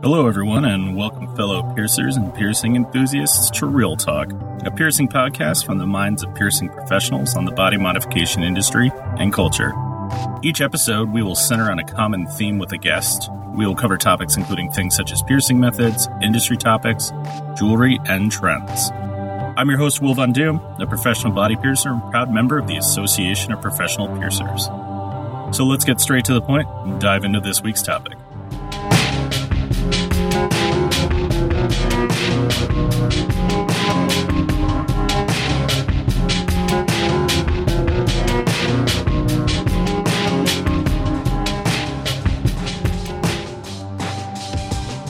Hello, everyone, and welcome, fellow piercers and piercing enthusiasts, to Real Talk, a piercing podcast from the minds of piercing professionals on the body modification industry and culture. Each episode, we will center on a common theme with a guest. We will cover topics including things such as piercing methods, industry topics, jewelry, and trends. I'm your host, Will Von Doom, a professional body piercer and proud member of the Association of Professional Piercers. So let's get straight to the point and dive into this week's topic.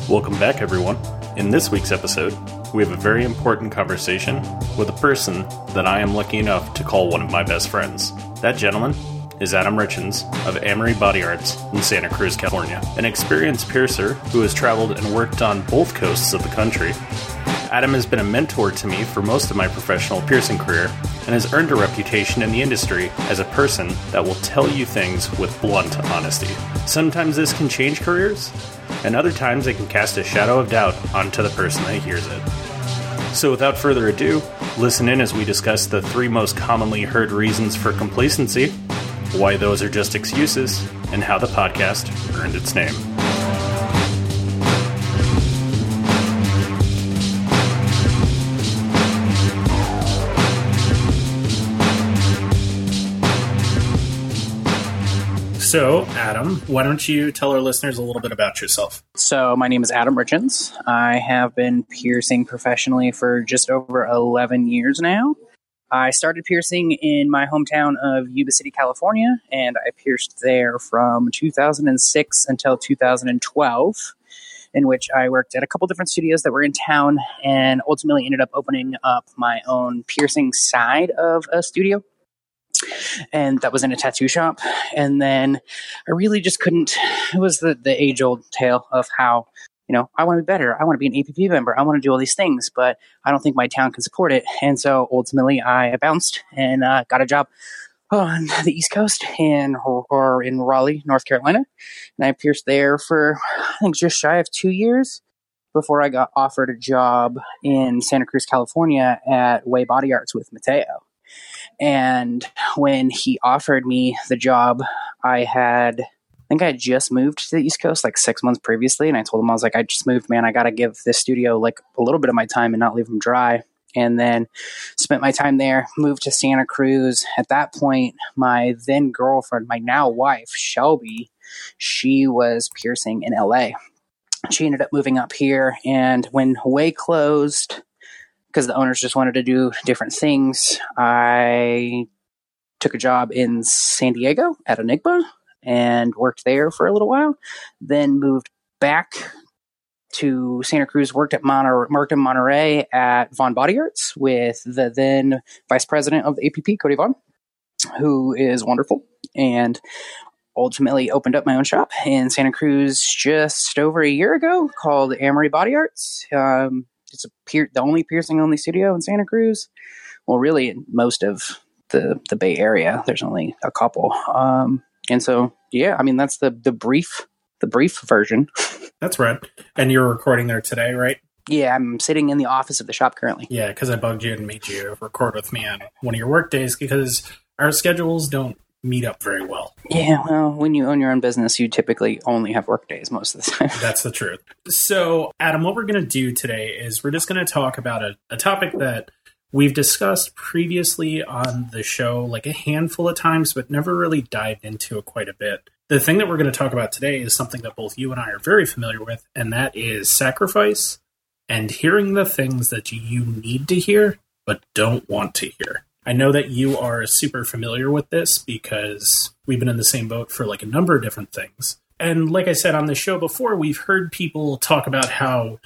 Welcome back, everyone. In this week's episode, we have a very important conversation with a person that I am lucky enough to call one of my best friends. That gentleman is Adam Richens of Amory Body Arts in Santa Cruz, California, an experienced piercer who has traveled and worked on both coasts of the country. Adam has been a mentor to me for most of my professional piercing career and has earned a reputation in the industry as a person that will tell you things with blunt honesty. Sometimes this can change careers, and other times it can cast a shadow of doubt onto the person that hears it. So, without further ado, listen in as we discuss the three most commonly heard reasons for complacency, why those are just excuses, and how the podcast earned its name. So, Adam, why don't you tell our listeners a little bit about yourself? So, my name is Adam Richens. I have been piercing professionally for just over 11 years now. I started piercing in my hometown of Yuba City, California, and I pierced there from 2006 until 2012, in which I worked at a couple different studios that were in town and ultimately ended up opening up my own piercing side of a studio and that was in a tattoo shop. And then I really just couldn't. It was the the age old tale of how you know I want to be better. I want to be an APP member. I want to do all these things, but I don't think my town can support it. And so ultimately, I bounced and uh, got a job on the East Coast in or in Raleigh, North Carolina, and I pierced there for I think just shy of two years before I got offered a job in Santa Cruz, California at Way Body Arts with Mateo. And when he offered me the job, I had, I think I had just moved to the East Coast like six months previously. And I told him, I was like, I just moved, man. I got to give this studio like a little bit of my time and not leave them dry. And then spent my time there, moved to Santa Cruz. At that point, my then girlfriend, my now wife, Shelby, she was piercing in LA. She ended up moving up here. And when Way closed, because the owners just wanted to do different things. I took a job in San Diego at Enigma and worked there for a little while. Then moved back to Santa Cruz, worked at Monterey, worked in Monterey at Vaughn Body Arts with the then vice president of the APP, Cody Vaughn, who is wonderful. And ultimately opened up my own shop in Santa Cruz just over a year ago called Amory Body Arts. Um, it's a pier- the only piercing only studio in Santa Cruz. Well, really, most of the the Bay Area, there's only a couple. Um, and so, yeah, I mean, that's the the brief the brief version. That's right. And you're recording there today, right? Yeah, I'm sitting in the office of the shop currently. Yeah, because I bugged you and made you record with me on one of your work days because our schedules don't meet up very well. Yeah, well, when you own your own business, you typically only have work days most of the time. That's the truth. So, Adam, what we're going to do today is we're just going to talk about a, a topic that we've discussed previously on the show like a handful of times, but never really dived into it quite a bit. The thing that we're going to talk about today is something that both you and I are very familiar with, and that is sacrifice and hearing the things that you need to hear but don't want to hear. I know that you are super familiar with this because we've been in the same boat for like a number of different things. And like I said on the show before, we've heard people talk about how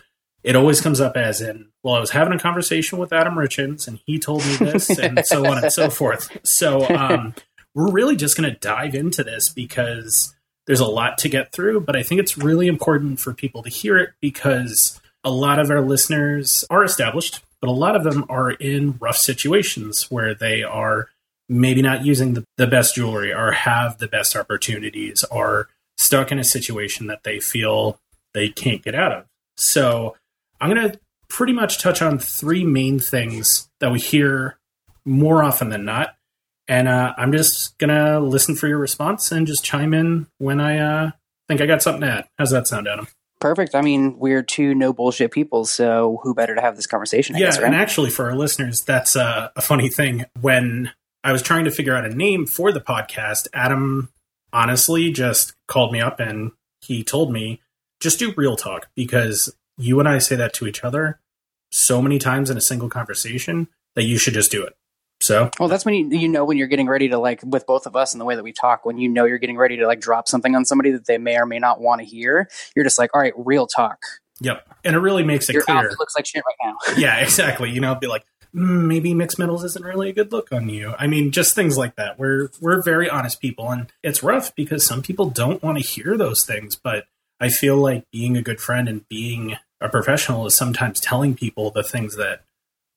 it always comes up as in, well, I was having a conversation with Adam Richens and he told me this and so on and so forth. So um, we're really just going to dive into this because there's a lot to get through, but I think it's really important for people to hear it because a lot of our listeners are established but a lot of them are in rough situations where they are maybe not using the, the best jewelry or have the best opportunities or stuck in a situation that they feel they can't get out of. So I'm going to pretty much touch on three main things that we hear more often than not. And uh, I'm just going to listen for your response and just chime in when I uh, think I got something to add. How's that sound, Adam? Perfect. I mean, we're two no bullshit people, so who better to have this conversation? I yeah, guess, right? and actually, for our listeners, that's uh, a funny thing. When I was trying to figure out a name for the podcast, Adam honestly just called me up and he told me just do real talk because you and I say that to each other so many times in a single conversation that you should just do it. So, well, that's when you, you know when you're getting ready to like with both of us and the way that we talk. When you know you're getting ready to like drop something on somebody that they may or may not want to hear, you're just like, all right, real talk. Yep, and it really makes it Your clear. outfit looks like shit right now. yeah, exactly. You know, be like, mm, maybe mixed metals isn't really a good look on you. I mean, just things like that. We're we're very honest people, and it's rough because some people don't want to hear those things. But I feel like being a good friend and being a professional is sometimes telling people the things that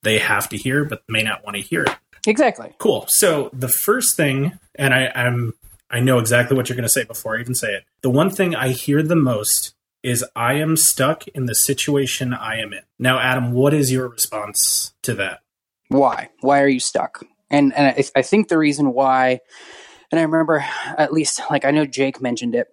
they have to hear, but may not want to hear it. Exactly. Cool. So the first thing, and I, I'm I know exactly what you're going to say before I even say it. The one thing I hear the most is I am stuck in the situation I am in. Now, Adam, what is your response to that? Why? Why are you stuck? And and I, I think the reason why, and I remember at least like I know Jake mentioned it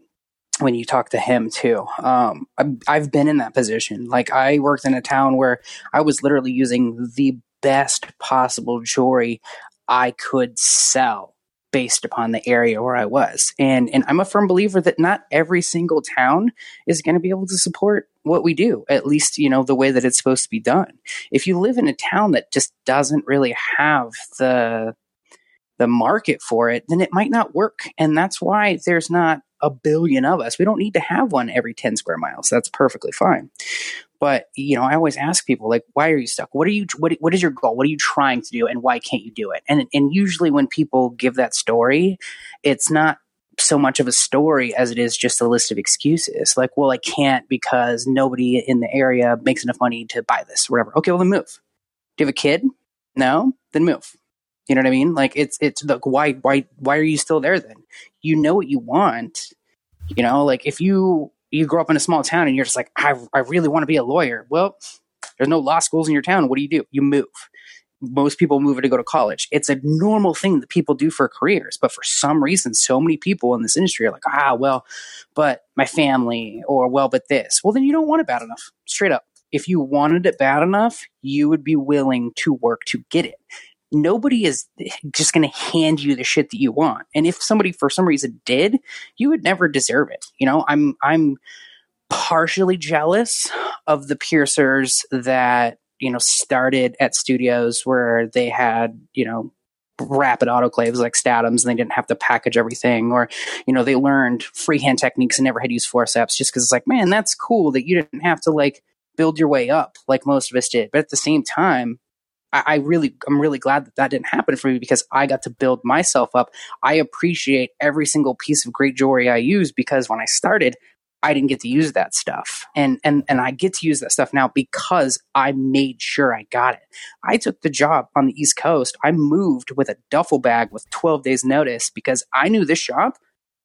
when you talked to him too. Um, I, I've been in that position. Like I worked in a town where I was literally using the best possible jewelry I could sell based upon the area where I was. And and I'm a firm believer that not every single town is going to be able to support what we do, at least, you know, the way that it's supposed to be done. If you live in a town that just doesn't really have the the market for it, then it might not work. And that's why there's not a billion of us. We don't need to have one every 10 square miles. That's perfectly fine. But you know, I always ask people like, "Why are you stuck? What are you? What What is your goal? What are you trying to do? And why can't you do it?" And and usually when people give that story, it's not so much of a story as it is just a list of excuses. Like, well, I can't because nobody in the area makes enough money to buy this, whatever. Okay, well then move. Do you have a kid? No, then move. You know what I mean? Like it's it's like why why why are you still there then? You know what you want. You know, like if you you grow up in a small town and you're just like, I, I really want to be a lawyer. Well, there's no law schools in your town. What do you do? You move. Most people move to go to college. It's a normal thing that people do for careers. But for some reason, so many people in this industry are like, ah, well, but my family, or well, but this. Well, then you don't want it bad enough. Straight up. If you wanted it bad enough, you would be willing to work to get it nobody is just going to hand you the shit that you want. And if somebody for some reason did, you would never deserve it. You know, I'm I'm partially jealous of the piercers that, you know, started at studios where they had, you know, rapid autoclaves like Statims and they didn't have to package everything or you know they learned freehand techniques and never had used forceps just because it's like man that's cool that you didn't have to like build your way up like most of us did but at the same time I, I really, I'm really glad that that didn't happen for me because I got to build myself up. I appreciate every single piece of great jewelry I use because when I started, I didn't get to use that stuff. And and and I get to use that stuff now because I made sure I got it. I took the job on the East Coast. I moved with a duffel bag with 12 days notice because I knew this shop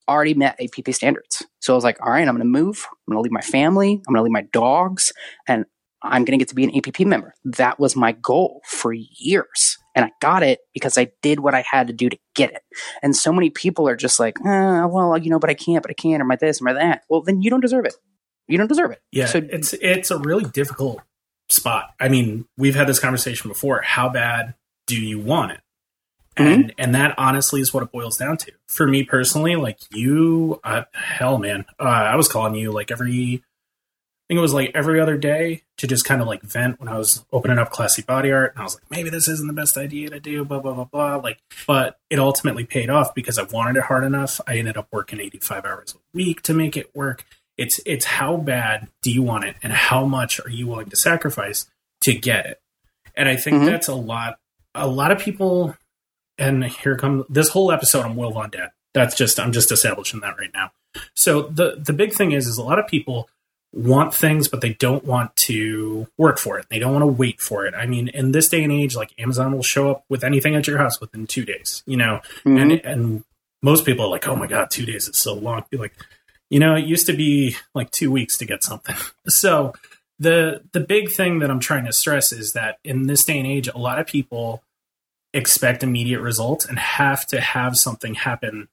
already met APP standards. So I was like, all right, I'm going to move. I'm going to leave my family. I'm going to leave my dogs and I'm going to get to be an APP member. That was my goal for years. And I got it because I did what I had to do to get it. And so many people are just like, eh, well, you know, but I can't, but I can't, or my this, or my that. Well, then you don't deserve it. You don't deserve it. Yeah. So it's, it's a really difficult spot. I mean, we've had this conversation before. How bad do you want it? And, mm-hmm. and that honestly is what it boils down to. For me personally, like you, uh, hell, man, uh, I was calling you like every think it was like every other day to just kind of like vent when I was opening up classy body art. And I was like, maybe this isn't the best idea to do, blah, blah, blah, blah. Like, but it ultimately paid off because I wanted it hard enough. I ended up working 85 hours a week to make it work. It's, it's how bad do you want it and how much are you willing to sacrifice to get it? And I think mm-hmm. that's a lot, a lot of people. And here comes this whole episode. I'm Will Von Dad. That's just, I'm just establishing that right now. So the, the big thing is, is a lot of people, want things, but they don't want to work for it. They don't want to wait for it. I mean, in this day and age, like Amazon will show up with anything at your house within two days, you know, mm-hmm. and, and most people are like, oh my God, two days is so long. Be like, You know, it used to be like two weeks to get something. So the the big thing that I'm trying to stress is that in this day and age, a lot of people expect immediate results and have to have something happen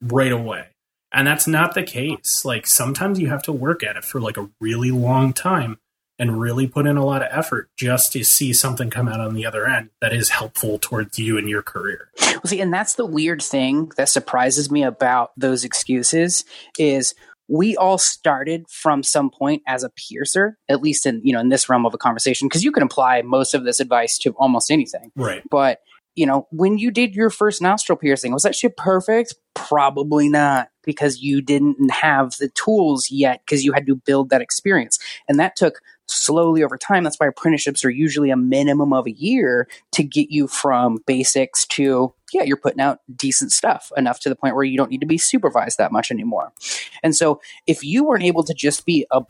right away. And that's not the case. Like sometimes you have to work at it for like a really long time and really put in a lot of effort just to see something come out on the other end that is helpful towards you and your career. Well, see, and that's the weird thing that surprises me about those excuses is we all started from some point as a piercer, at least in you know in this realm of a conversation, because you can apply most of this advice to almost anything. Right. But you know, when you did your first nostril piercing, was that shit perfect? Probably not, because you didn't have the tools yet, because you had to build that experience, and that took slowly over time. That's why apprenticeships are usually a minimum of a year to get you from basics to, yeah, you're putting out decent stuff enough to the point where you don't need to be supervised that much anymore. And so if you weren't able to just be a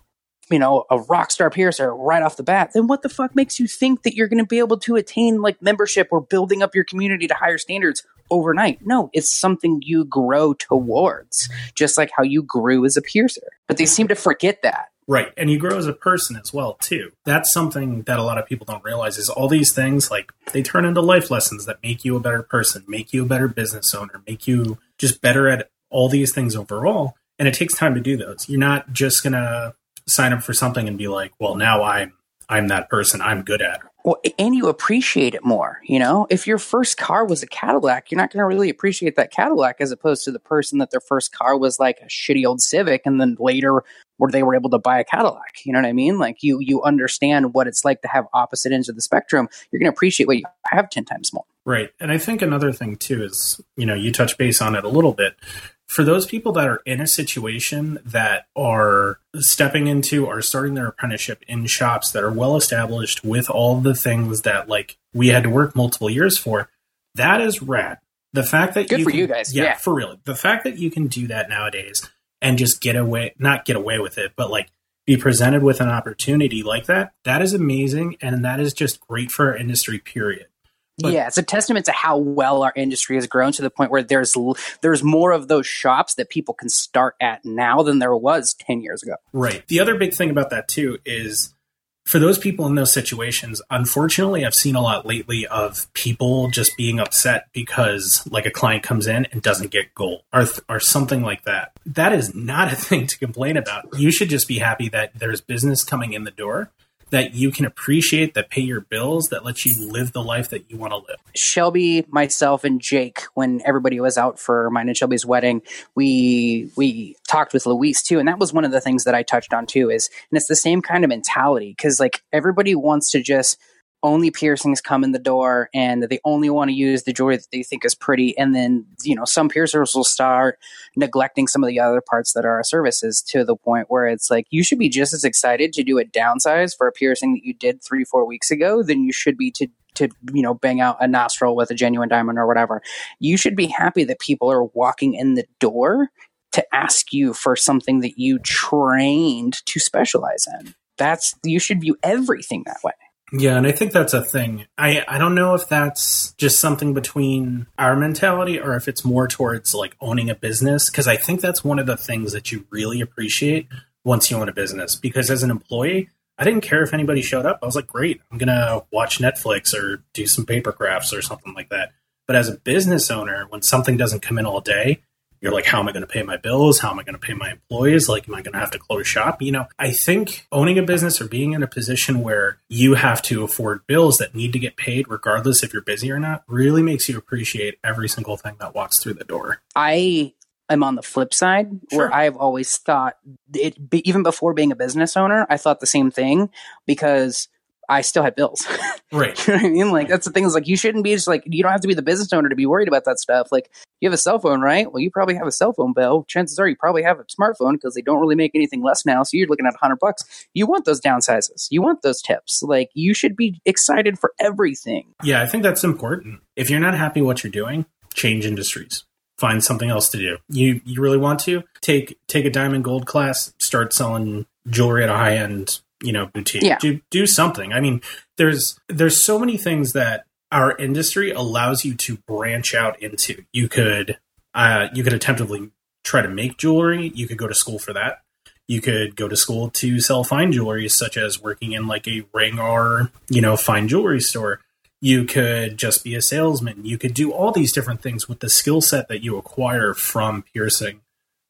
you know, a rock star piercer right off the bat, then what the fuck makes you think that you're going to be able to attain like membership or building up your community to higher standards overnight? No, it's something you grow towards, just like how you grew as a piercer. But they seem to forget that. Right. And you grow as a person as well, too. That's something that a lot of people don't realize is all these things like they turn into life lessons that make you a better person, make you a better business owner, make you just better at all these things overall. And it takes time to do those. You're not just going to sign up for something and be like, well, now I'm I'm that person. I'm good at. And you appreciate it more. You know, if your first car was a Cadillac, you're not going to really appreciate that Cadillac as opposed to the person that their first car was like a shitty old Civic, and then later where they were able to buy a Cadillac. You know what I mean? Like you you understand what it's like to have opposite ends of the spectrum. You're going to appreciate what you have ten times more. Right, and I think another thing too is you know you touch base on it a little bit for those people that are in a situation that are stepping into or starting their apprenticeship in shops that are well established with all the things that like we had to work multiple years for, that is rad. The fact that good you for can, you guys, yeah, yeah, for real. The fact that you can do that nowadays and just get away, not get away with it, but like be presented with an opportunity like that, that is amazing, and that is just great for our industry. Period. But, yeah, it's a testament to how well our industry has grown to the point where there's there's more of those shops that people can start at now than there was 10 years ago. Right. The other big thing about that too is for those people in those situations, unfortunately, I've seen a lot lately of people just being upset because like a client comes in and doesn't get gold or or something like that. That is not a thing to complain about. You should just be happy that there's business coming in the door that you can appreciate, that pay your bills, that lets you live the life that you want to live. Shelby, myself, and Jake, when everybody was out for mine and Shelby's wedding, we we talked with Luis too, and that was one of the things that I touched on too. Is and it's the same kind of mentality because like everybody wants to just only piercings come in the door and they only want to use the jewelry that they think is pretty. And then you know some piercers will start neglecting some of the other parts that are our services to the point where it's like you should be just as excited to do a downsize for a piercing that you did three four weeks ago than you should be to to you know bang out a nostril with a genuine diamond or whatever. You should be happy that people are walking in the door to ask you for something that you trained to specialize in. That's you should view everything that way yeah, and I think that's a thing. I I don't know if that's just something between our mentality or if it's more towards like owning a business because I think that's one of the things that you really appreciate once you own a business because as an employee, I didn't care if anybody showed up. I was like, "Great, I'm going to watch Netflix or do some paper crafts or something like that." But as a business owner, when something doesn't come in all day, you're like, how am I going to pay my bills? How am I going to pay my employees? Like, am I going to have to close shop? You know, I think owning a business or being in a position where you have to afford bills that need to get paid, regardless if you're busy or not, really makes you appreciate every single thing that walks through the door. I am on the flip side sure. where I've always thought it, even before being a business owner, I thought the same thing because I still had bills. Right. you know what I mean? Like that's the thing is like you shouldn't be just like you don't have to be the business owner to be worried about that stuff. Like you have a cell phone, right? Well, you probably have a cell phone bill. Chances are you probably have a smartphone because they don't really make anything less now. So you're looking at a hundred bucks. You want those downsizes. You want those tips. Like you should be excited for everything. Yeah, I think that's important. If you're not happy what you're doing, change industries. Find something else to do. You you really want to take take a diamond gold class, start selling jewelry at a high end you know boutique yeah. do do something i mean there's there's so many things that our industry allows you to branch out into you could uh you could attemptably try to make jewelry, you could go to school for that. You could go to school to sell fine jewelry, such as working in like a ring or, you know, fine jewelry store. You could just be a salesman. You could do all these different things with the skill set that you acquire from piercing.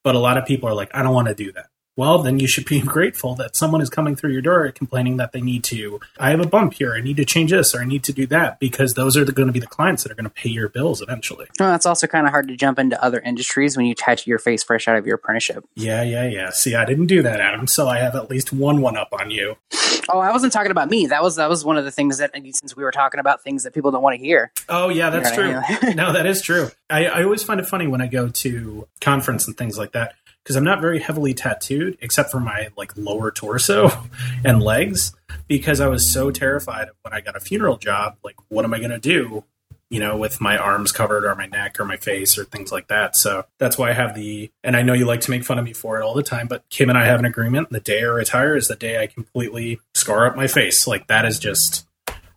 But a lot of people are like, I don't want to do that well, then you should be grateful that someone is coming through your door complaining that they need to, I have a bump here, I need to change this, or I need to do that, because those are going to be the clients that are going to pay your bills eventually. Oh, well, it's also kind of hard to jump into other industries when you tattoo your face fresh out of your apprenticeship. Yeah, yeah, yeah. See, I didn't do that, Adam, so I have at least one one up on you. Oh, I wasn't talking about me. That was that was one of the things that since we were talking about things that people don't want to hear. Oh yeah, that's true. no, that is true. I, I always find it funny when I go to conference and things like that because I'm not very heavily tattooed except for my like lower torso and legs because I was so terrified of when I got a funeral job. Like, what am I going to do? You know, with my arms covered or my neck or my face or things like that. So that's why I have the, and I know you like to make fun of me for it all the time, but Kim and I have an agreement. The day I retire is the day I completely scar up my face. Like, that is just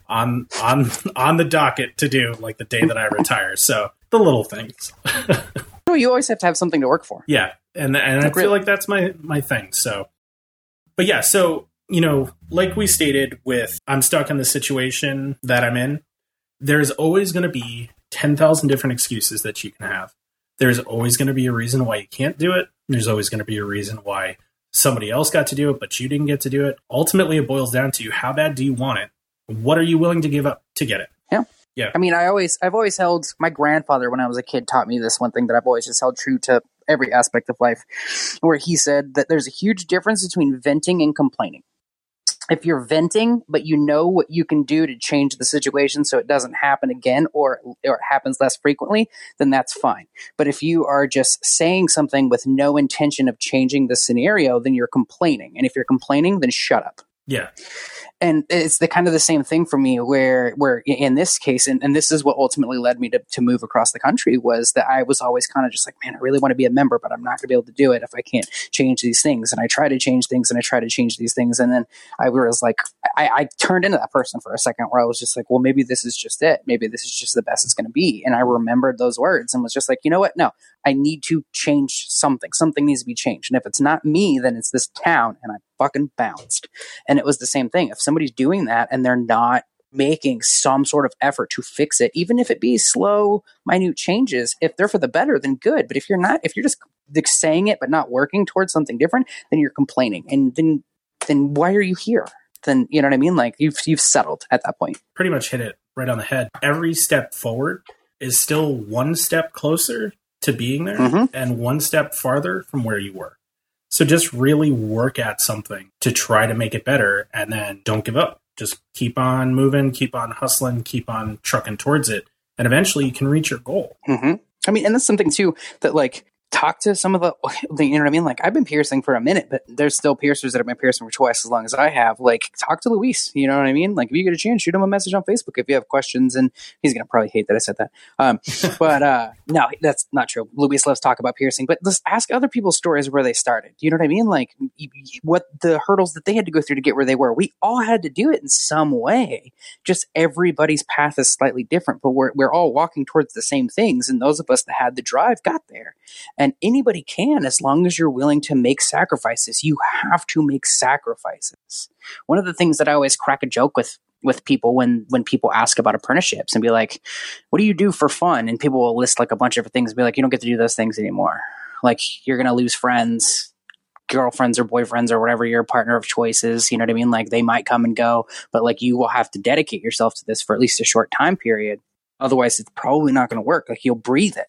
on, on, on the docket to do, like the day that I retire. So the little things. you always have to have something to work for. Yeah and and I feel like that's my my thing. So, but yeah, so you know, like we stated, with I'm stuck in the situation that I'm in. There's always going to be ten thousand different excuses that you can have. There's always going to be a reason why you can't do it. There's always going to be a reason why somebody else got to do it, but you didn't get to do it. Ultimately, it boils down to how bad do you want it? What are you willing to give up to get it? Yeah. Yeah. I mean, I always, I've always held, my grandfather, when I was a kid, taught me this one thing that I've always just held true to every aspect of life, where he said that there's a huge difference between venting and complaining. If you're venting, but you know what you can do to change the situation so it doesn't happen again or, or it happens less frequently, then that's fine. But if you are just saying something with no intention of changing the scenario, then you're complaining. And if you're complaining, then shut up. Yeah. And it's the kind of the same thing for me where where in this case and, and this is what ultimately led me to, to move across the country was that i was always kind of just like man i really want to be a member but i'm not going to be able to do it if i can't change these things. And i try to change things and i try to change these things. And then i was like I, I turned into that person for a second where i was just like well maybe this is just it. Maybe this is just the best it's going to be. And i remembered those words and was just like you know what? No I need to change something. Something needs to be changed. And if it's not me, then it's this town. And I fucking bounced. And it was the same thing. If somebody's doing that and they're not making some sort of effort to fix it, even if it be slow, minute changes, if they're for the better, then good. But if you're not, if you're just saying it but not working towards something different, then you're complaining. And then, then why are you here? Then you know what I mean? Like you've you've settled at that point. Pretty much hit it right on the head. Every step forward is still one step closer to being there mm-hmm. and one step farther from where you were. So just really work at something to try to make it better and then don't give up. Just keep on moving, keep on hustling, keep on trucking towards it. And eventually you can reach your goal. Mm-hmm. I mean, and that's something too that like talk to some of the, you know what I mean? Like I've been piercing for a minute, but there's still piercers that have been piercing for twice as long as I have. Like talk to Luis, you know what I mean? Like if you get a chance, shoot him a message on Facebook if you have questions. And he's going to probably hate that I said that. Um, but uh, no, that's not true. Luis loves talk about piercing, but let's ask other people's stories where they started. You know what I mean? Like what the hurdles that they had to go through to get where they were. We all had to do it in some way. Just everybody's path is slightly different, but we're, we're all walking towards the same things. And those of us that had the drive got there. And anybody can as long as you're willing to make sacrifices. You have to make sacrifices. One of the things that I always crack a joke with with people when when people ask about apprenticeships and be like, "What do you do for fun?" and people will list like a bunch of things and be like, "You don't get to do those things anymore. Like you're going to lose friends, girlfriends or boyfriends or whatever your partner of choice is. You know what I mean? Like they might come and go, but like you will have to dedicate yourself to this for at least a short time period. Otherwise, it's probably not going to work. Like you'll breathe it.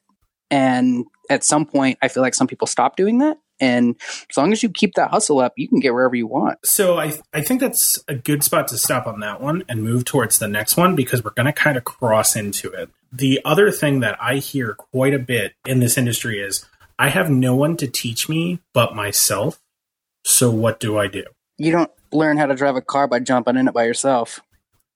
And at some point, I feel like some people stop doing that. And as long as you keep that hustle up, you can get wherever you want. So I, I think that's a good spot to stop on that one and move towards the next one because we're going to kind of cross into it. The other thing that I hear quite a bit in this industry is I have no one to teach me but myself. So what do I do? You don't learn how to drive a car by jumping in it by yourself.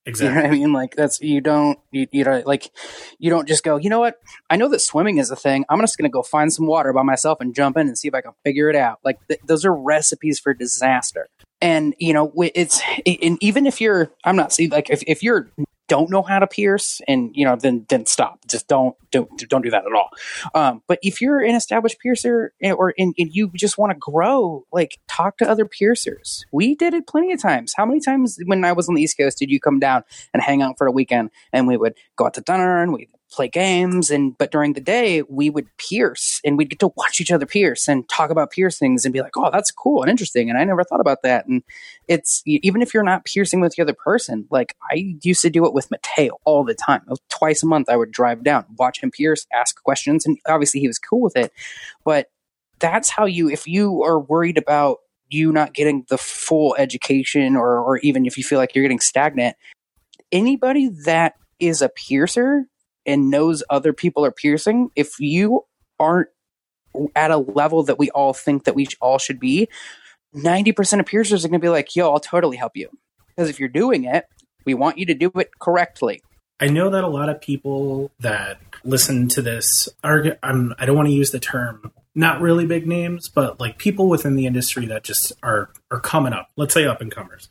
Exactly. You know what I mean? Like that's you don't you, you know like you don't just go. You know what? I know that swimming is a thing. I'm just going to go find some water by myself and jump in and see if I can figure it out. Like th- those are recipes for disaster. And you know it's and even if you're I'm not see like if if you're don't know how to pierce, and you know, then then stop. Just don't don't don't do that at all. Um, but if you're an established piercer eh, or and, and you just want to grow, like talk to other piercers. We did it plenty of times. How many times when I was on the East Coast did you come down and hang out for a weekend, and we would go out to dinner and we play games and but during the day we would pierce and we'd get to watch each other pierce and talk about piercings and be like oh that's cool and interesting and i never thought about that. And it's even if you're not piercing with the other person like i used to do it with mateo all the time. Twice a month i would drive down watch him pierce ask questions and obviously he was cool with it. But that's how you if you are worried about you not getting the full education or or even if you feel like you're getting stagnant anybody that is a piercer and knows other people are piercing, if you aren't at a level that we all think that we all should be, 90% of piercers are going to be like, yo, I'll totally help you. Because if you're doing it, we want you to do it correctly. I know that a lot of people that listen to this are, I'm, I don't want to use the term, not really big names, but like people within the industry that just are, are coming up, let's say up and comers.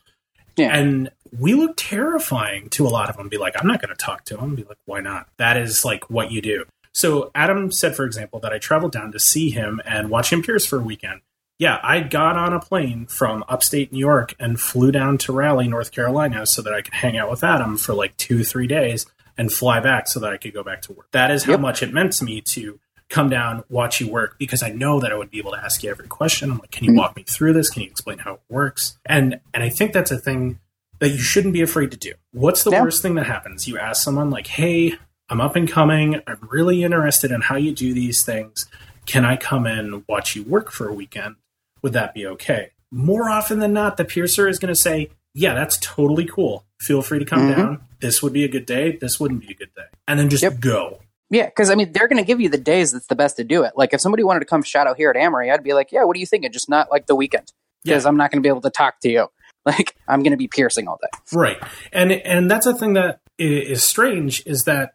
Yeah. And we look terrifying to a lot of them. Be like, I'm not going to talk to him. Be like, why not? That is like what you do. So Adam said, for example, that I traveled down to see him and watch him pierce for a weekend. Yeah, I got on a plane from upstate New York and flew down to Raleigh, North Carolina, so that I could hang out with Adam for like two, three days and fly back so that I could go back to work. That is how yep. much it meant to me to come down, watch you work, because I know that I would be able to ask you every question. I'm like, can you mm-hmm. walk me through this? Can you explain how it works? And and I think that's a thing that you shouldn't be afraid to do. What's the yeah. worst thing that happens? You ask someone like, "Hey, I'm up and coming. I'm really interested in how you do these things. Can I come in watch you work for a weekend? Would that be okay?" More often than not, the piercer is going to say, "Yeah, that's totally cool. Feel free to come mm-hmm. down. This would be a good day. This wouldn't be a good day." And then just yep. go. Yeah, because I mean, they're going to give you the days that's the best to do it. Like, if somebody wanted to come shadow here at Amory, I'd be like, "Yeah, what are you thinking? Just not like the weekend." Because yeah. I'm not going to be able to talk to you. Like I'm going to be piercing all day. Right. And and that's a thing that is strange is that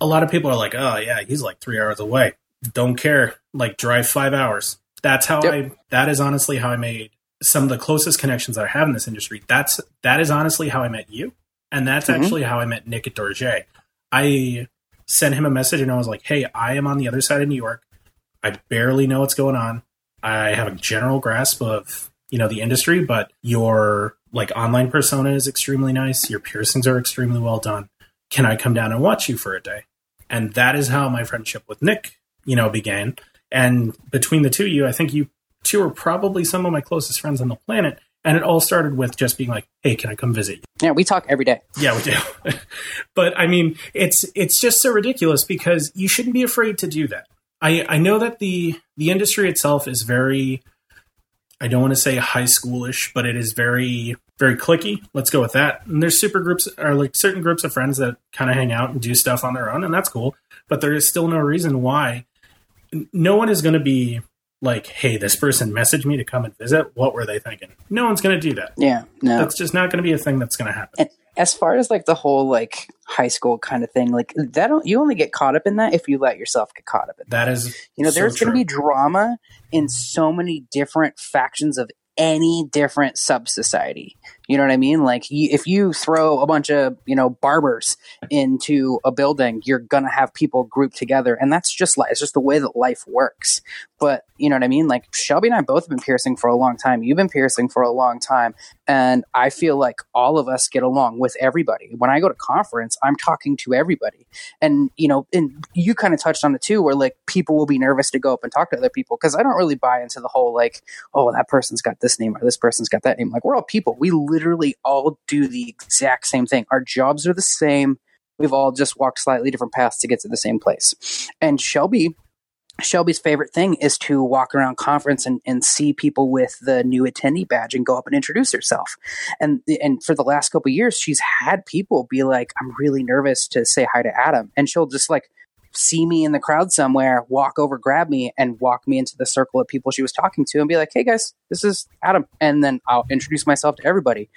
a lot of people are like, "Oh yeah, he's like 3 hours away. Don't care. Like drive 5 hours." That's how yep. I that is honestly how I made some of the closest connections that I have in this industry. That's that is honestly how I met you. And that's mm-hmm. actually how I met Nick at Dorje. I sent him a message and I was like, "Hey, I am on the other side of New York. I barely know what's going on. I have a general grasp of you know the industry, but your like online persona is extremely nice. Your piercings are extremely well done. Can I come down and watch you for a day? And that is how my friendship with Nick, you know, began. And between the two of you, I think you two are probably some of my closest friends on the planet. And it all started with just being like, "Hey, can I come visit you?" Yeah, we talk every day. Yeah, we do. but I mean, it's it's just so ridiculous because you shouldn't be afraid to do that. I I know that the the industry itself is very I don't want to say high schoolish, but it is very very clicky. Let's go with that. And there's super groups or like certain groups of friends that kind of hang out and do stuff on their own, and that's cool. But there is still no reason why no one is going to be like, "Hey, this person messaged me to come and visit." What were they thinking? No one's going to do that. Yeah, no, that's just not going to be a thing that's going to happen. And as far as like the whole like high school kind of thing, like that, don't, you only get caught up in that if you let yourself get caught up in that. That is, you know, there's going to be drama in so many different factions of any different sub society. You know what I mean? Like if you throw a bunch of, you know, barbers into a building, you're going to have people grouped together. And that's just like, it's just the way that life works. But you know what I mean? Like Shelby and I both have been piercing for a long time. You've been piercing for a long time. And I feel like all of us get along with everybody. When I go to conference, I'm talking to everybody. And, you know, and you kind of touched on it too, where like people will be nervous to go up and talk to other people. Cause I don't really buy into the whole like, oh, that person's got this name or this person's got that name. Like we're all people. We literally all do the exact same thing. Our jobs are the same. We've all just walked slightly different paths to get to the same place. And Shelby, Shelby's favorite thing is to walk around conference and, and see people with the new attendee badge and go up and introduce herself. And and for the last couple years, she's had people be like, "I'm really nervous to say hi to Adam," and she'll just like see me in the crowd somewhere, walk over, grab me, and walk me into the circle of people she was talking to and be like, hey guys, this is Adam. And then I'll introduce myself to everybody.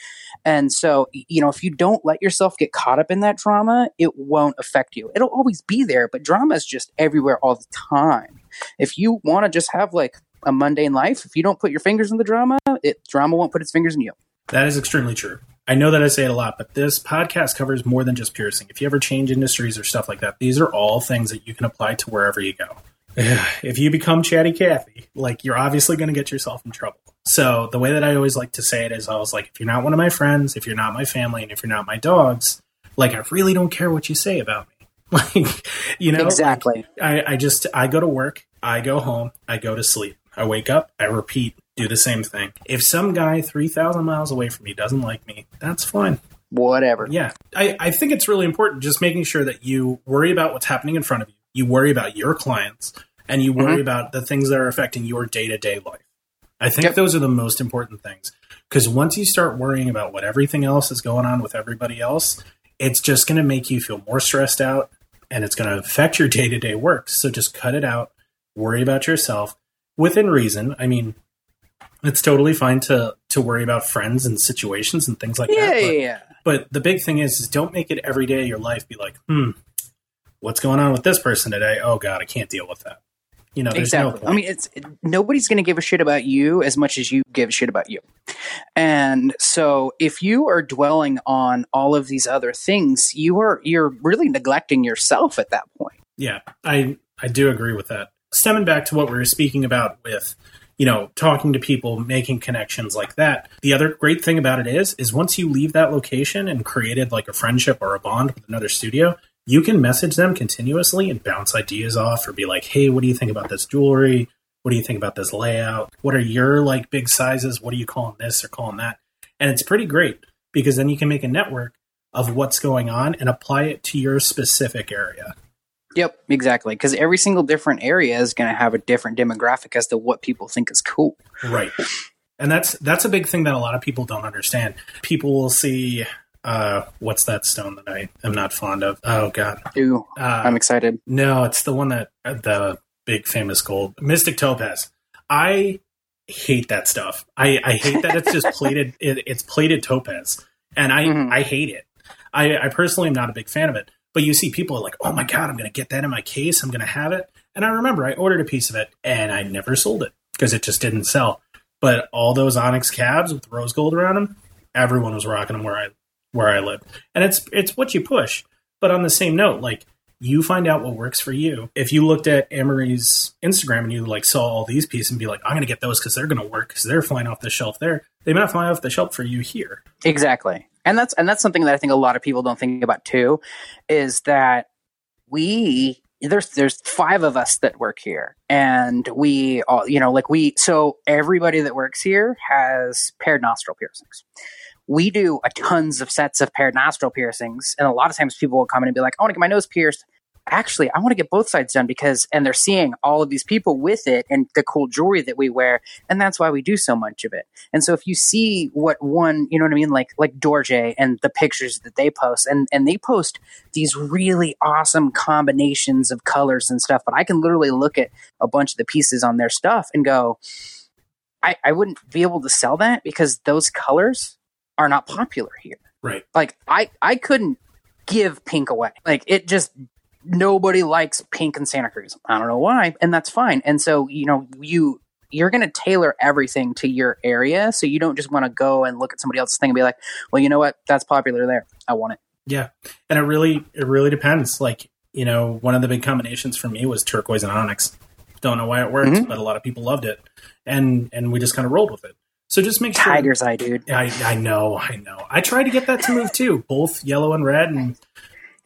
And so, you know, if you don't let yourself get caught up in that drama, it won't affect you. It'll always be there, but drama is just everywhere all the time. If you want to just have like a mundane life, if you don't put your fingers in the drama, it drama won't put its fingers in you. That is extremely true. I know that I say it a lot, but this podcast covers more than just piercing. If you ever change industries or stuff like that, these are all things that you can apply to wherever you go. if you become chatty Cathy, like you're obviously going to get yourself in trouble. So the way that I always like to say it is I was like, if you're not one of my friends, if you're not my family, and if you're not my dogs, like I really don't care what you say about me. Like, you know, exactly. I, I just, I go to work, I go home, I go to sleep. I wake up, I repeat, do the same thing. If some guy 3,000 miles away from me doesn't like me, that's fine. Whatever. Yeah. I, I think it's really important just making sure that you worry about what's happening in front of you, you worry about your clients, and you worry mm-hmm. about the things that are affecting your day to day life. I think yep. those are the most important things. Because once you start worrying about what everything else is going on with everybody else, it's just going to make you feel more stressed out and it's going to affect your day to day work. So just cut it out, worry about yourself within reason. I mean, it's totally fine to to worry about friends and situations and things like yeah, that. But, yeah, But the big thing is, is don't make it every day of your life be like, hmm, what's going on with this person today? Oh God, I can't deal with that. You know, exactly. No I mean, it's nobody's going to give a shit about you as much as you give a shit about you. And so, if you are dwelling on all of these other things, you are you're really neglecting yourself at that point. Yeah, I I do agree with that. Stemming back to what we were speaking about with you know, talking to people, making connections like that. The other great thing about it is, is once you leave that location and created like a friendship or a bond with another studio, you can message them continuously and bounce ideas off or be like, hey, what do you think about this jewelry? What do you think about this layout? What are your like big sizes? What are you calling this or calling that? And it's pretty great because then you can make a network of what's going on and apply it to your specific area. Yep, exactly. Because every single different area is going to have a different demographic as to what people think is cool. Right. And that's that's a big thing that a lot of people don't understand. People will see uh, what's that stone that I am not fond of? Oh God, Ooh, uh, I'm excited. No, it's the one that the big famous gold mystic topaz. I hate that stuff. I, I hate that it's just plated. It, it's plated topaz, and I mm-hmm. I hate it. I, I personally am not a big fan of it. But you see people are like, oh my God, I'm going to get that in my case. I'm going to have it. And I remember I ordered a piece of it and I never sold it because it just didn't sell. But all those Onyx cabs with rose gold around them, everyone was rocking them where I where I live. And it's it's what you push. But on the same note, like you find out what works for you. If you looked at Amory's Instagram and you like saw all these pieces and be like, I'm going to get those because they're going to work because they're flying off the shelf there. They might fly off the shelf for you here. Exactly and that's and that's something that I think a lot of people don't think about too, is that we there's there's five of us that work here, and we all you know like we so everybody that works here has paired nostril piercings. We do a tons of sets of paired nostril piercings, and a lot of times people will come in and be like, "I want to get my nose pierced." Actually, I want to get both sides done because, and they're seeing all of these people with it and the cool jewelry that we wear. And that's why we do so much of it. And so if you see what one, you know what I mean? Like, like Dorje and the pictures that they post and, and they post these really awesome combinations of colors and stuff. But I can literally look at a bunch of the pieces on their stuff and go, I, I wouldn't be able to sell that because those colors are not popular here. Right. Like I, I couldn't give pink away. Like it just nobody likes pink and Santa Cruz. I don't know why, and that's fine. And so, you know, you you're going to tailor everything to your area, so you don't just want to go and look at somebody else's thing and be like, "Well, you know what? That's popular there. I want it." Yeah, and it really it really depends. Like, you know, one of the big combinations for me was turquoise and onyx. Don't know why it worked, mm-hmm. but a lot of people loved it, and and we just kind of rolled with it. So just make sure. Tiger's eye, dude. I, I know, I know. I tried to get that to move too, both yellow and red, and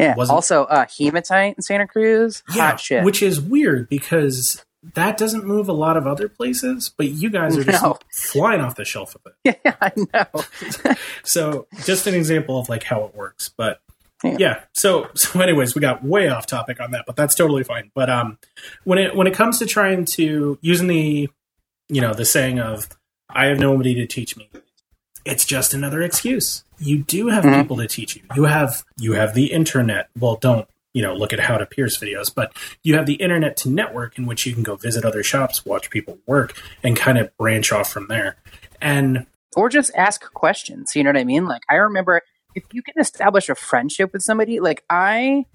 yeah. Wasn't, also, uh, hematite in Santa Cruz. Yeah, which is weird because that doesn't move a lot of other places, but you guys are just no. flying off the shelf with it. Yeah, I know. so, just an example of like how it works, but yeah. yeah. So, so anyways, we got way off topic on that, but that's totally fine. But um, when it when it comes to trying to using the, you know, the saying of "I have nobody to teach me," it's just another excuse. You do have mm-hmm. people to teach you. You have you have the internet. Well, don't you know look at how to pierce videos, but you have the internet to network in which you can go visit other shops, watch people work, and kind of branch off from there. And or just ask questions. You know what I mean? Like I remember if you can establish a friendship with somebody, like I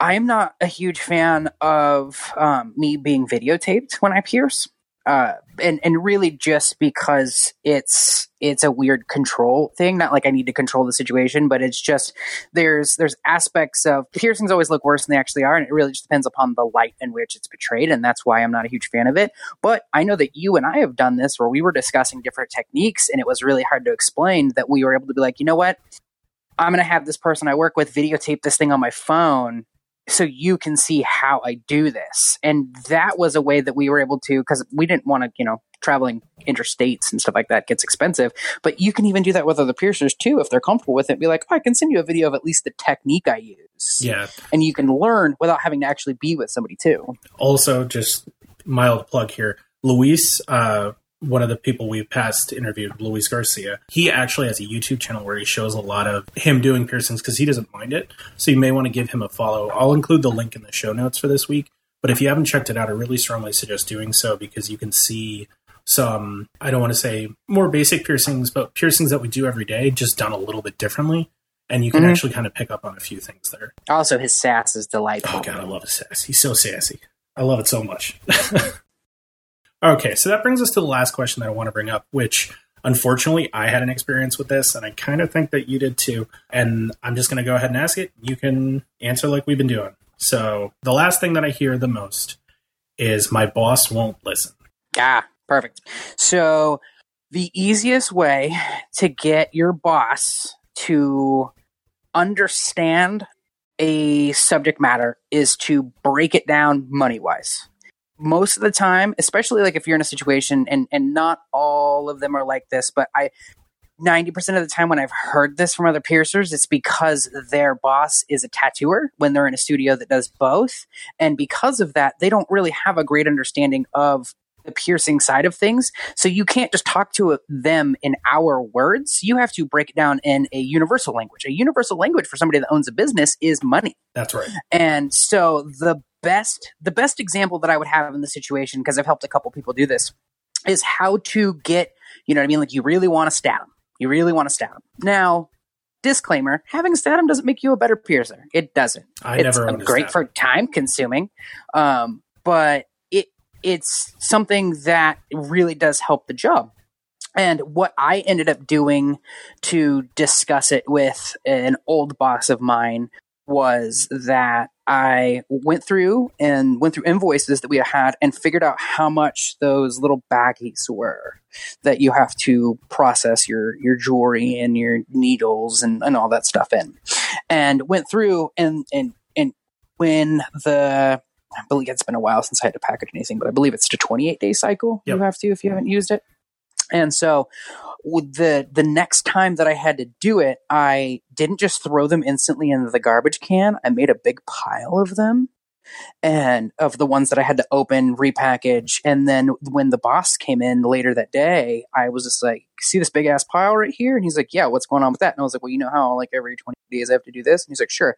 I'm not a huge fan of um, me being videotaped when I pierce. Uh, and and really just because it's it's a weird control thing. Not like I need to control the situation, but it's just there's there's aspects of piercings always look worse than they actually are, and it really just depends upon the light in which it's portrayed, and that's why I'm not a huge fan of it. But I know that you and I have done this where we were discussing different techniques, and it was really hard to explain that we were able to be like, you know what, I'm going to have this person I work with videotape this thing on my phone so you can see how I do this. And that was a way that we were able to, because we didn't want to, you know, traveling interstates and stuff like that gets expensive. But you can even do that with other piercers too, if they're comfortable with it. Be like, oh, I can send you a video of at least the technique I use. Yeah. And you can learn without having to actually be with somebody too. Also, just mild plug here. Luis, uh, one of the people we've past interviewed, Luis Garcia, he actually has a YouTube channel where he shows a lot of him doing piercings because he doesn't mind it. So you may want to give him a follow. I'll include the link in the show notes for this week. But if you haven't checked it out, I really strongly suggest doing so because you can see some, I don't want to say more basic piercings, but piercings that we do every day, just done a little bit differently. And you can mm-hmm. actually kind of pick up on a few things there. Also, his sass is delightful. Oh, God, I love his sass. He's so sassy. I love it so much. Okay, so that brings us to the last question that I want to bring up, which unfortunately I had an experience with this, and I kind of think that you did too. And I'm just going to go ahead and ask it. You can answer like we've been doing. So the last thing that I hear the most is my boss won't listen. Ah, perfect. So the easiest way to get your boss to understand a subject matter is to break it down money wise most of the time, especially like if you're in a situation and and not all of them are like this, but I 90% of the time when I've heard this from other piercers, it's because their boss is a tattooer when they're in a studio that does both. And because of that, they don't really have a great understanding of the piercing side of things. So you can't just talk to them in our words. You have to break it down in a universal language. A universal language for somebody that owns a business is money. That's right. And so the best the best example that I would have in the situation because I've helped a couple people do this is how to get you know what I mean like you really want to Statim. You really want to Statim. Now, disclaimer: having a Statim doesn't make you a better piercer. It doesn't. I it's never great for time consuming, um, but it it's something that really does help the job. And what I ended up doing to discuss it with an old boss of mine was that I went through and went through invoices that we had and figured out how much those little baggies were that you have to process your your jewelry and your needles and, and all that stuff in. And went through and and and when the I believe it's been a while since I had to package anything, but I believe it's a 28 day cycle yep. you have to if you haven't used it. And so the the next time that I had to do it, I didn't just throw them instantly into the garbage can. I made a big pile of them and of the ones that I had to open, repackage. And then when the boss came in later that day, I was just like, see this big ass pile right here? And he's like, yeah, what's going on with that? And I was like, well, you know how like every 20 days I have to do this? And he's like, sure.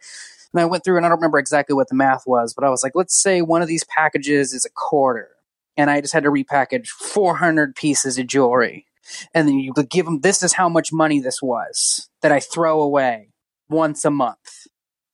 And I went through and I don't remember exactly what the math was, but I was like, let's say one of these packages is a quarter. And I just had to repackage 400 pieces of jewelry. And then you would give them, this is how much money this was that I throw away once a month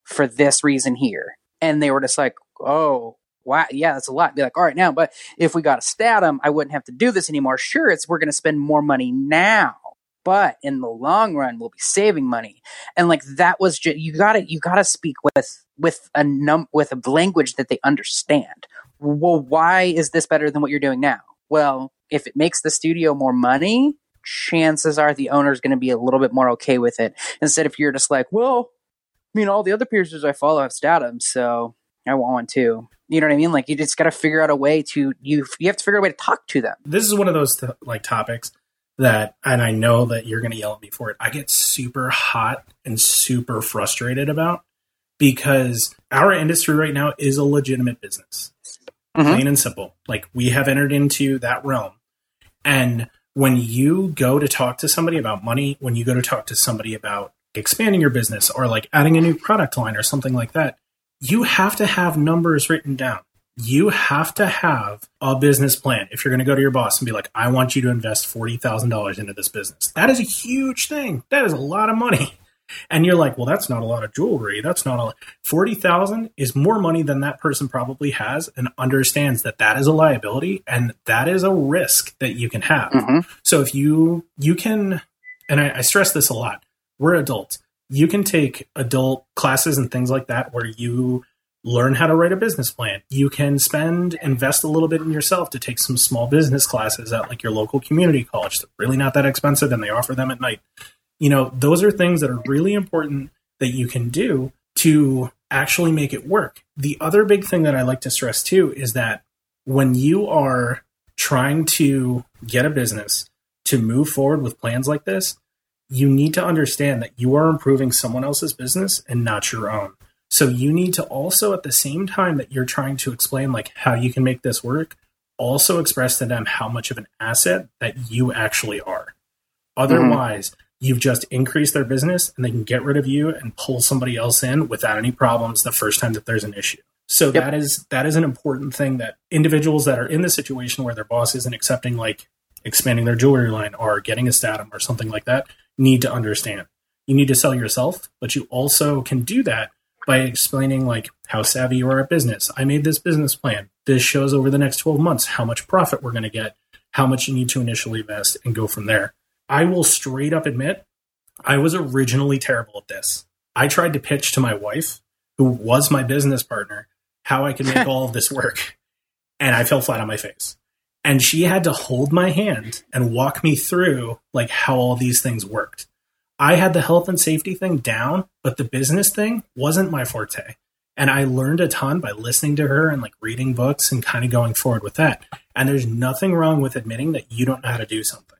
for this reason here. And they were just like, oh, wow, yeah, that's a lot. Be like, all right, now, but if we got a Statim, I wouldn't have to do this anymore. Sure, it's we're going to spend more money now but in the long run we'll be saving money and like that was just you gotta you gotta speak with with a num with a language that they understand well why is this better than what you're doing now well if it makes the studio more money chances are the owner is going to be a little bit more okay with it instead if you're just like well i mean all the other piercers i follow have Statim so i want one too you know what I mean? Like you just got to figure out a way to you. You have to figure out a way to talk to them. This is one of those like topics that, and I know that you're going to yell at me for it, I get super hot and super frustrated about because our industry right now is a legitimate business. Mm-hmm. Plain and simple. Like we have entered into that realm. And when you go to talk to somebody about money, when you go to talk to somebody about expanding your business or like adding a new product line or something like that, you have to have numbers written down you have to have a business plan if you're going to go to your boss and be like, I want you to invest $40,000 into this business. That is a huge thing. That is a lot of money. And you're like, well, that's not a lot of jewelry. That's not a lot. 40,000 is more money than that person probably has and understands that that is a liability and that is a risk that you can have. Mm-hmm. So if you, you can, and I, I stress this a lot, we're adults. You can take adult classes and things like that where you learn how to write a business plan. You can spend, invest a little bit in yourself to take some small business classes at like your local community college. They're really not that expensive and they offer them at night. You know, those are things that are really important that you can do to actually make it work. The other big thing that I like to stress too is that when you are trying to get a business to move forward with plans like this, you need to understand that you are improving someone else's business and not your own. So you need to also at the same time that you're trying to explain like how you can make this work, also express to them how much of an asset that you actually are. Otherwise, mm-hmm. You've just increased their business and they can get rid of you and pull somebody else in without any problems the first time that there's an issue. So yep. that is that is an important thing that individuals that are in the situation where their boss isn't accepting like expanding their jewelry line or getting a Statim or something like that need to understand. You need to sell yourself, but you also can do that by explaining like how savvy you are at business. I made this business plan. This shows over the next 12 months how much profit we're going to get, how much you need to initially invest and go from there. I will straight up admit I was originally terrible at this. I tried to pitch to my wife, who was my business partner, how I could make all of this work. And I fell flat on my face. And she had to hold my hand and walk me through like how all these things worked. I had the health and safety thing down, but the business thing wasn't my forte. And I learned a ton by listening to her and like reading books and kind of going forward with that. And there's nothing wrong with admitting that you don't know how to do something.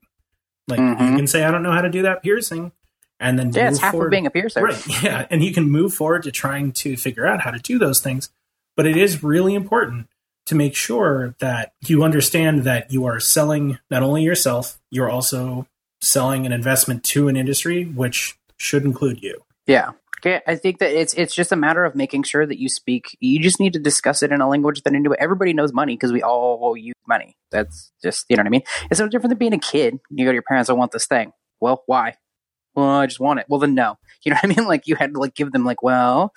Like mm-hmm. you can say, I don't know how to do that piercing. And then yeah, it's half forward. of being a piercer. Right. Yeah. And you can move forward to trying to figure out how to do those things. But it is really important to make sure that you understand that you are selling not only yourself, you're also selling an investment to an industry, which should include you. Yeah. I think that it's it's just a matter of making sure that you speak. You just need to discuss it in a language that into everybody knows money because we all use money. That's just you know what I mean. It's no different than being a kid. You go to your parents, I want this thing. Well, why? Well, I just want it. Well, then no. You know what I mean? Like you had to like give them like, well,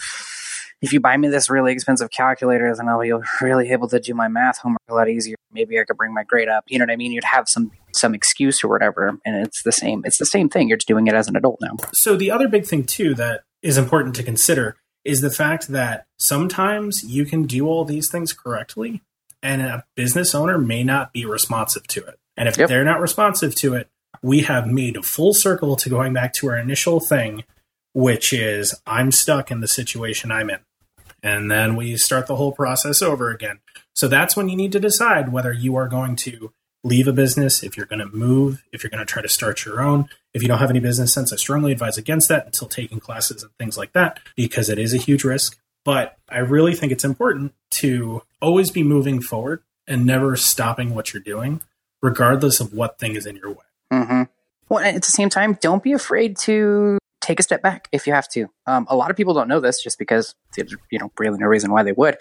if you buy me this really expensive calculator, then I'll be really able to do my math homework a lot easier. Maybe I could bring my grade up. You know what I mean? You'd have some some excuse or whatever, and it's the same. It's the same thing. You're just doing it as an adult now. So the other big thing too that is important to consider is the fact that sometimes you can do all these things correctly, and a business owner may not be responsive to it. And if yep. they're not responsive to it, we have made a full circle to going back to our initial thing, which is I'm stuck in the situation I'm in and then we start the whole process over again. So that's when you need to decide whether you are going to leave a business, if you're going to move, if you're going to try to start your own. If you don't have any business sense, I strongly advise against that until taking classes and things like that because it is a huge risk. But I really think it's important to always be moving forward and never stopping what you're doing, regardless of what thing is in your way. Mm-hmm. Well, at the same time, don't be afraid to take a step back if you have to. Um, a lot of people don't know this just because there's you know really no reason why they would.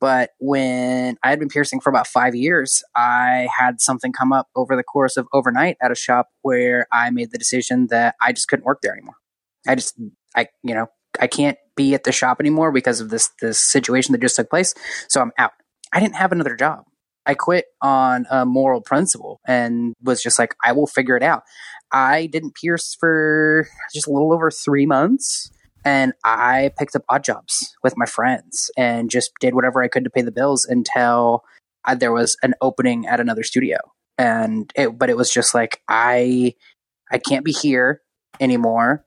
But when I had been piercing for about five years, I had something come up over the course of overnight at a shop where I made the decision that I just couldn't work there anymore. I just I you know I can't be at the shop anymore because of this this situation that just took place. So I'm out. I didn't have another job. I quit on a moral principle and was just like, I will figure it out. I didn't pierce for just a little over three months. And I picked up odd jobs with my friends and just did whatever I could to pay the bills until I, there was an opening at another studio. And it, but it was just like, I, I can't be here anymore.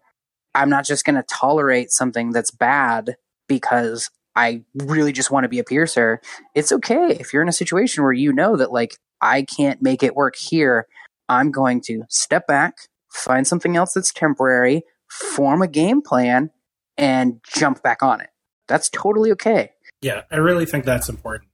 I'm not just going to tolerate something that's bad because I really just want to be a piercer. It's okay if you're in a situation where you know that like I can't make it work here. I'm going to step back, find something else that's temporary, form a game plan, and jump back on it. That's totally okay. Yeah, I really think that's important.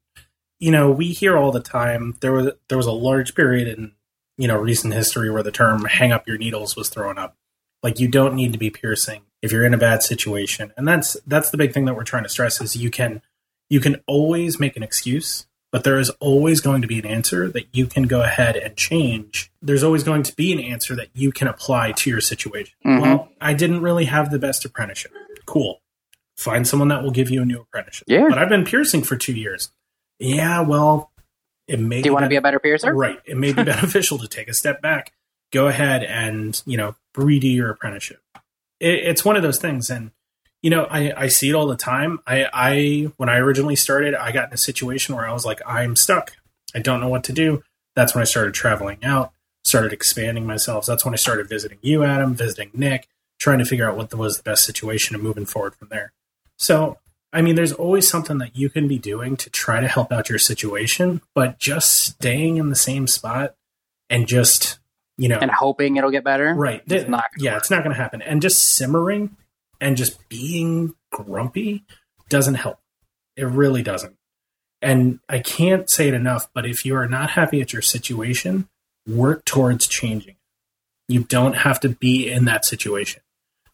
You know, we hear all the time there was there was a large period in you know recent history where the term "hang up your needles" was thrown up. Like you don't need to be piercing if you're in a bad situation, and that's that's the big thing that we're trying to stress is you can you can always make an excuse but there is always going to be an answer that you can go ahead and change. There's always going to be an answer that you can apply to your situation. Mhm. Well, I didn't really have the best apprenticeship. Cool. Find someone that will give you a new apprenticeship. Yeah. But I've been piercing for two years. Yeah, well, it may Do you want to be a better piercer? Right. It may be beneficial to take a step back, go ahead and, you know, redo your apprenticeship. It, it's one of those things. And, you know, I, I see it all the time. I, I, when I originally started, I got in a situation where I was like, I'm stuck. I don't know what to do. That's when I started traveling out, started expanding myself. That's when I started visiting you, Adam, visiting Nick, trying to figure out what was the best situation and moving forward from there. So, I mean, there's always something that you can be doing to try to help out your situation, but just staying in the same spot and just, you know, And hoping it'll get better. right. It's not yeah, work. it's not going to happen. And just simmering and just being grumpy doesn't help. It really doesn't. And I can't say it enough, but if you are not happy at your situation, work towards changing. You don't have to be in that situation.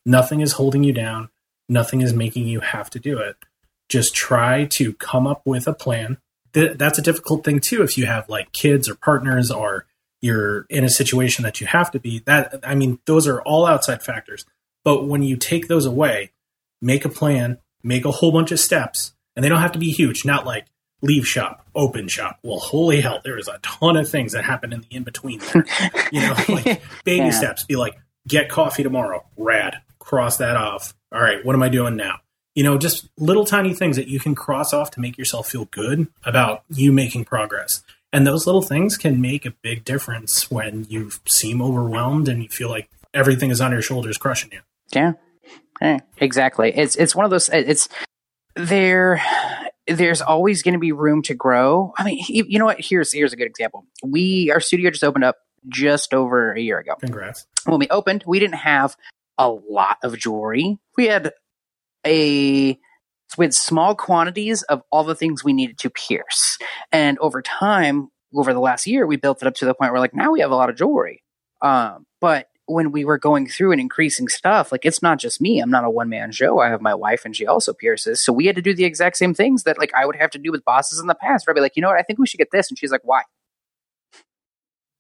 Nothing is holding you down. Nothing is making you have to do it. Just try to come up with a plan. Th- that's a difficult thing too if you have like kids or partners or you're in a situation that you have to be. That I mean, those are all outside factors. But when you take those away, make a plan, make a whole bunch of steps, and they don't have to be huge. Not like leave shop, open shop. Well, holy hell, there is a ton of things that happen in the in between. You know, like baby Yeah. steps. Be like, get coffee tomorrow. Rad. Cross that off. All right, what am I doing now? You know, just little tiny things that you can cross off to make yourself feel good about you making progress. And those little things can make a big difference when you seem overwhelmed and you feel like everything is on your shoulders crushing you. Yeah. Yeah, exactly. It's it's one of those. It's there. There's always going to be room to grow. I mean, you, you know what? Here's here's a good example. We our studio just opened up just over a year ago. Congrats. When we opened, we didn't have a lot of jewelry. We had a had small quantities of all the things we needed to pierce, and over time, over the last year, we built it up to the point where like now we have a lot of jewelry. Um, but when we were going through and increasing stuff, like it's not just me. I'm not a one man show. I have my wife and she also pierces. So we had to do the exact same things that like I would have to do with bosses in the past. Where I'd be like, you know what? I think we should get this. And she's like, why?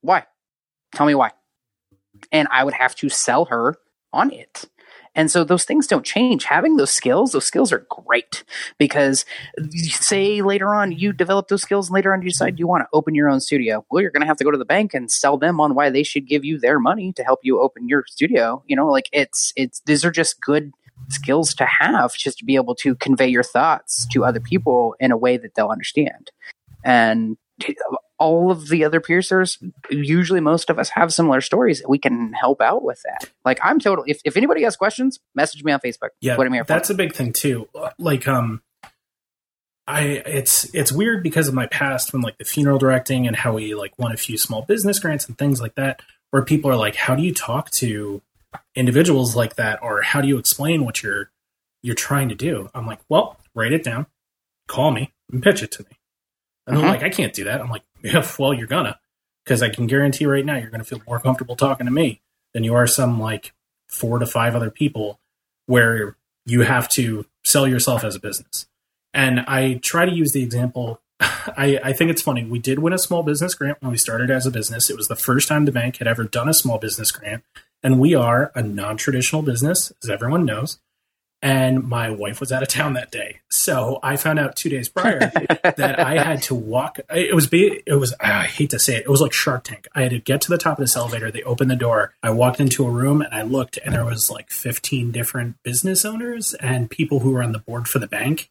Why? Tell me why. And I would have to sell her on it. And so those things don't change. Having those skills, those skills are great because say later on you develop those skills and later on you decide you want to open your own studio. Well, you're going to have to go to the bank and sell them on why they should give you their money to help you open your studio. You know, like it's, it's, these are just good skills to have just to be able to convey your thoughts to other people in a way that they'll understand. And all of the other piercers, usually most of us have similar stories. We can help out with that. Like I'm total. If, if anybody has questions, message me on Facebook. Yeah, what I'm here for. that's a big thing too. Like, um, I it's it's weird because of my past from like the funeral directing and how we like won a few small business grants and things like that, where people are like, "How do you talk to individuals like that?" or "How do you explain what you're you're trying to do?" I'm like, "Well, write it down, call me, and pitch it to me." And they're Mhm. like, "I can't do that." I'm like, "Yeah, well, you're gonna." Because I can guarantee right now you're to feel more comfortable talking to me than you are some like four to five other people where you have to sell yourself as a business. And I try to use the example. I, I think it's funny. We did win a small business grant when we started as a business. It was the first time the bank had ever done a small business grant. And we are a non traditional business, as everyone knows. And my wife was out of town that day. So I found out two days prior that I had to walk. It was, be- it was, ah, I hate to say it, it was like Shark Tank. I had to get to the top of this elevator. They opened the door. I walked into a room and I looked, and there was like 15 different business owners and people who were on the board for the bank.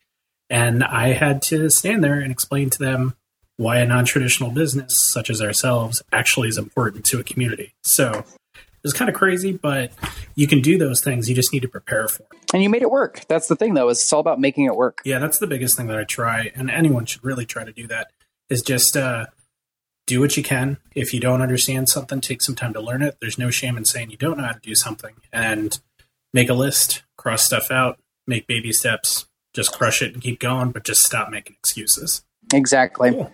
And I had to stand there and explain to them why a non traditional business such as ourselves actually is important to a community. So it was kind of crazy, but you can do those things. You just need to prepare for it. and you made it work. That's the thing, though. Is it's all about making it work. Yeah, that's the biggest thing that I try, and anyone should really try to do that. Is just uh, do what you can. If you don't understand something, take some time to learn it. There's no shame in saying you don't know how to do something, and make a list, cross stuff out, make baby steps, just crush it and keep going, but just stop making excuses. Exactly. Cool.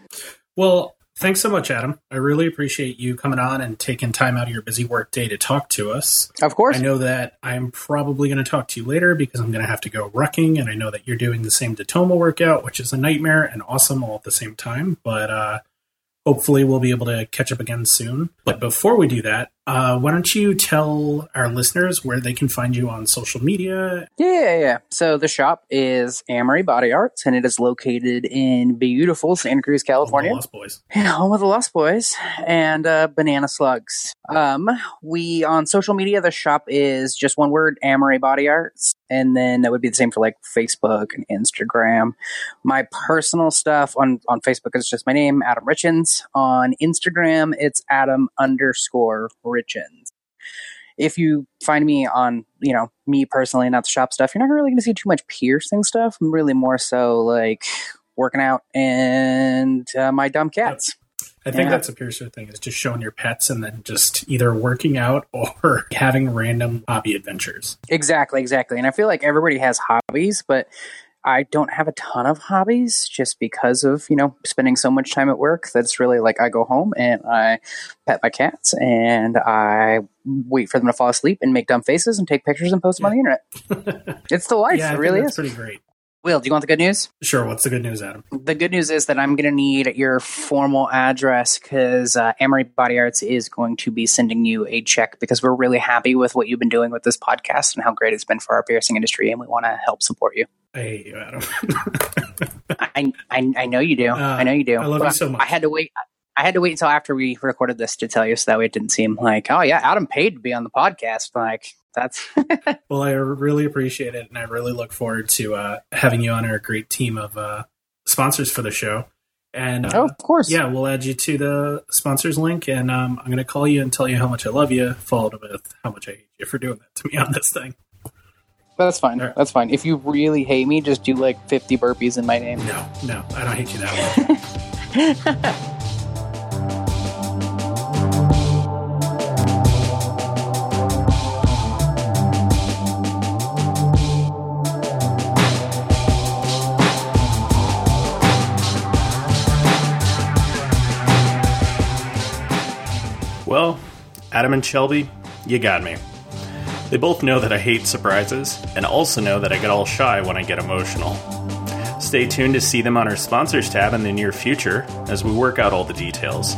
Well, Thanks so much, Adam. I really appreciate you coming on and taking time out of your busy work day to talk to us. Of course. I know that I'm probably going to talk to you later because I'm going to have to go rucking, and I know that you're doing the same Datoma workout, which is a nightmare and awesome all at the same time. But uh, hopefully, we'll be able to catch up again soon. But before we do that, uh, why don't you tell our listeners where they can find you on social media? Yeah, yeah, yeah. So the shop is Amory Body Arts, and it is located in beautiful Santa Cruz, California. Lost Boys. Yeah, home of the Lost Boys and uh, Banana Slugs. Um, we on social media, the shop is just one word, Amory Body Arts, and then that would be the same for like Facebook and Instagram. My personal stuff on on Facebook is just my name, Adam Richens. On Instagram, it's Adam underscore Richens. If you find me on, you know, me personally, not the shop stuff, you're not really going to see too much piercing stuff. I'm really more so like working out and uh, my dumb cats. I think Yeah. that's a piercer thing is just showing your pets and then just either working out or having random hobby adventures. Exactly, exactly. And I feel like everybody has hobbies, but I don't have a ton of hobbies just because of, you know, spending so much time at work. That's really like I go home and I pet my cats and I wait for them to fall asleep and make dumb faces and take pictures and post them on the internet. it's the life. yeah, it really is. pretty great. Will, do you want the good news? Sure. What's the good news, Adam? The good news is that I'm going to need your formal address because uh, Amory Body Arts is going to be sending you a check because we're really happy with what you've been doing with this podcast and how great it's been for our piercing industry, and we want to help support you. I hate you, Adam. I, I, I know you do. Uh, I know you do. I love you so much. I had to wait. I had to wait until after we recorded this to tell you, so that way it didn't seem like, oh yeah, Adam paid to be on the podcast. Like that's well, I really appreciate it, and I really look forward to uh, having you on our great team of uh, sponsors for the show. And uh, oh, of course. yeah, we'll add you to the sponsors link, and um, I'm going to call you and tell you how much I love you, followed with how much I hate you for doing that to me on this thing. That's fine. All right. That's fine. If you really hate me, just do like 50 burpees in my name. No, no, I don't hate you that much. Well, Adam and Shelby, you got me. They both know that I hate surprises, and also know that I get all shy when I get emotional. Stay tuned to see them on our sponsors tab in the near future as we work out all the details.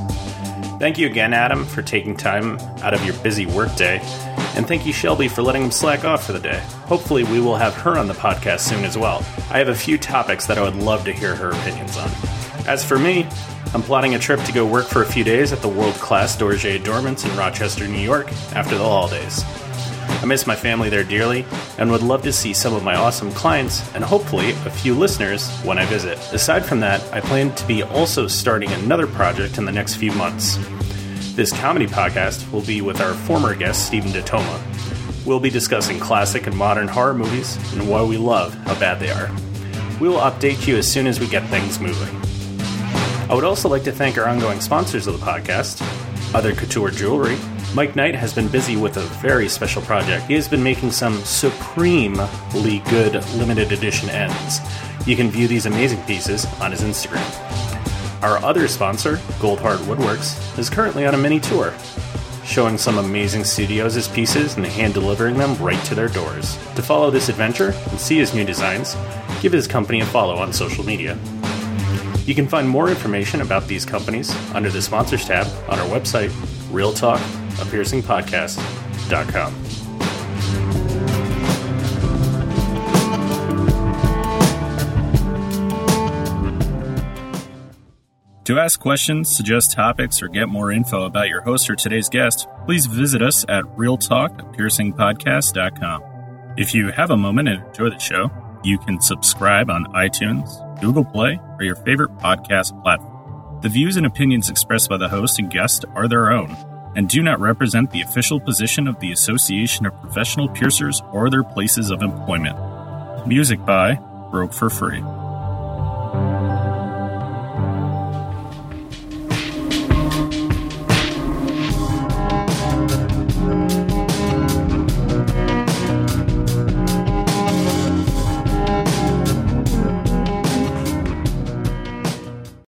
Thank you again, Adam, for taking time out of your busy workday, and thank you, Shelby, for letting him slack off for the day. Hopefully, we will have her on the podcast soon as well. I have a few topics that I would love to hear her opinions on. As for me, I'm plotting a trip to go work for a few days at the world class Dorje Dormants in Rochester, New York after the holidays. I miss my family there dearly and would love to see some of my awesome clients and hopefully a few listeners when I visit. Aside from that, I plan to be also starting another project in the next few months. This comedy podcast will be with our former guest, Stephen Datoma. We'll be discussing classic and modern horror movies and why we love how bad they are. We will update you as soon as we get things moving. I would also like to thank our ongoing sponsors of the podcast, Other Couture Jewelry. Mike Knight has been busy with a very special project. He has been making some supremely good limited edition ends. You can view these amazing pieces on his Instagram. Our other sponsor, Goldheart Woodworks, is currently on a mini tour, showing some amazing studios as pieces and hand delivering them right to their doors. To follow this adventure and see his new designs, give his company a follow on social media. You can find more information about these companies under the sponsors tab on our website, realtalkapiercingpodcast.com. To ask questions, suggest topics, or get more info about your host or today's guest, please visit us at realtalkpiercingpodcast.com. If you have a moment and enjoy the show, you can subscribe on iTunes, Google Play, or your favorite podcast platform. The views and opinions expressed by the host and guest are their own and do not represent the official position of the Association of Professional Piercers or their places of employment. Music by Broke for Free.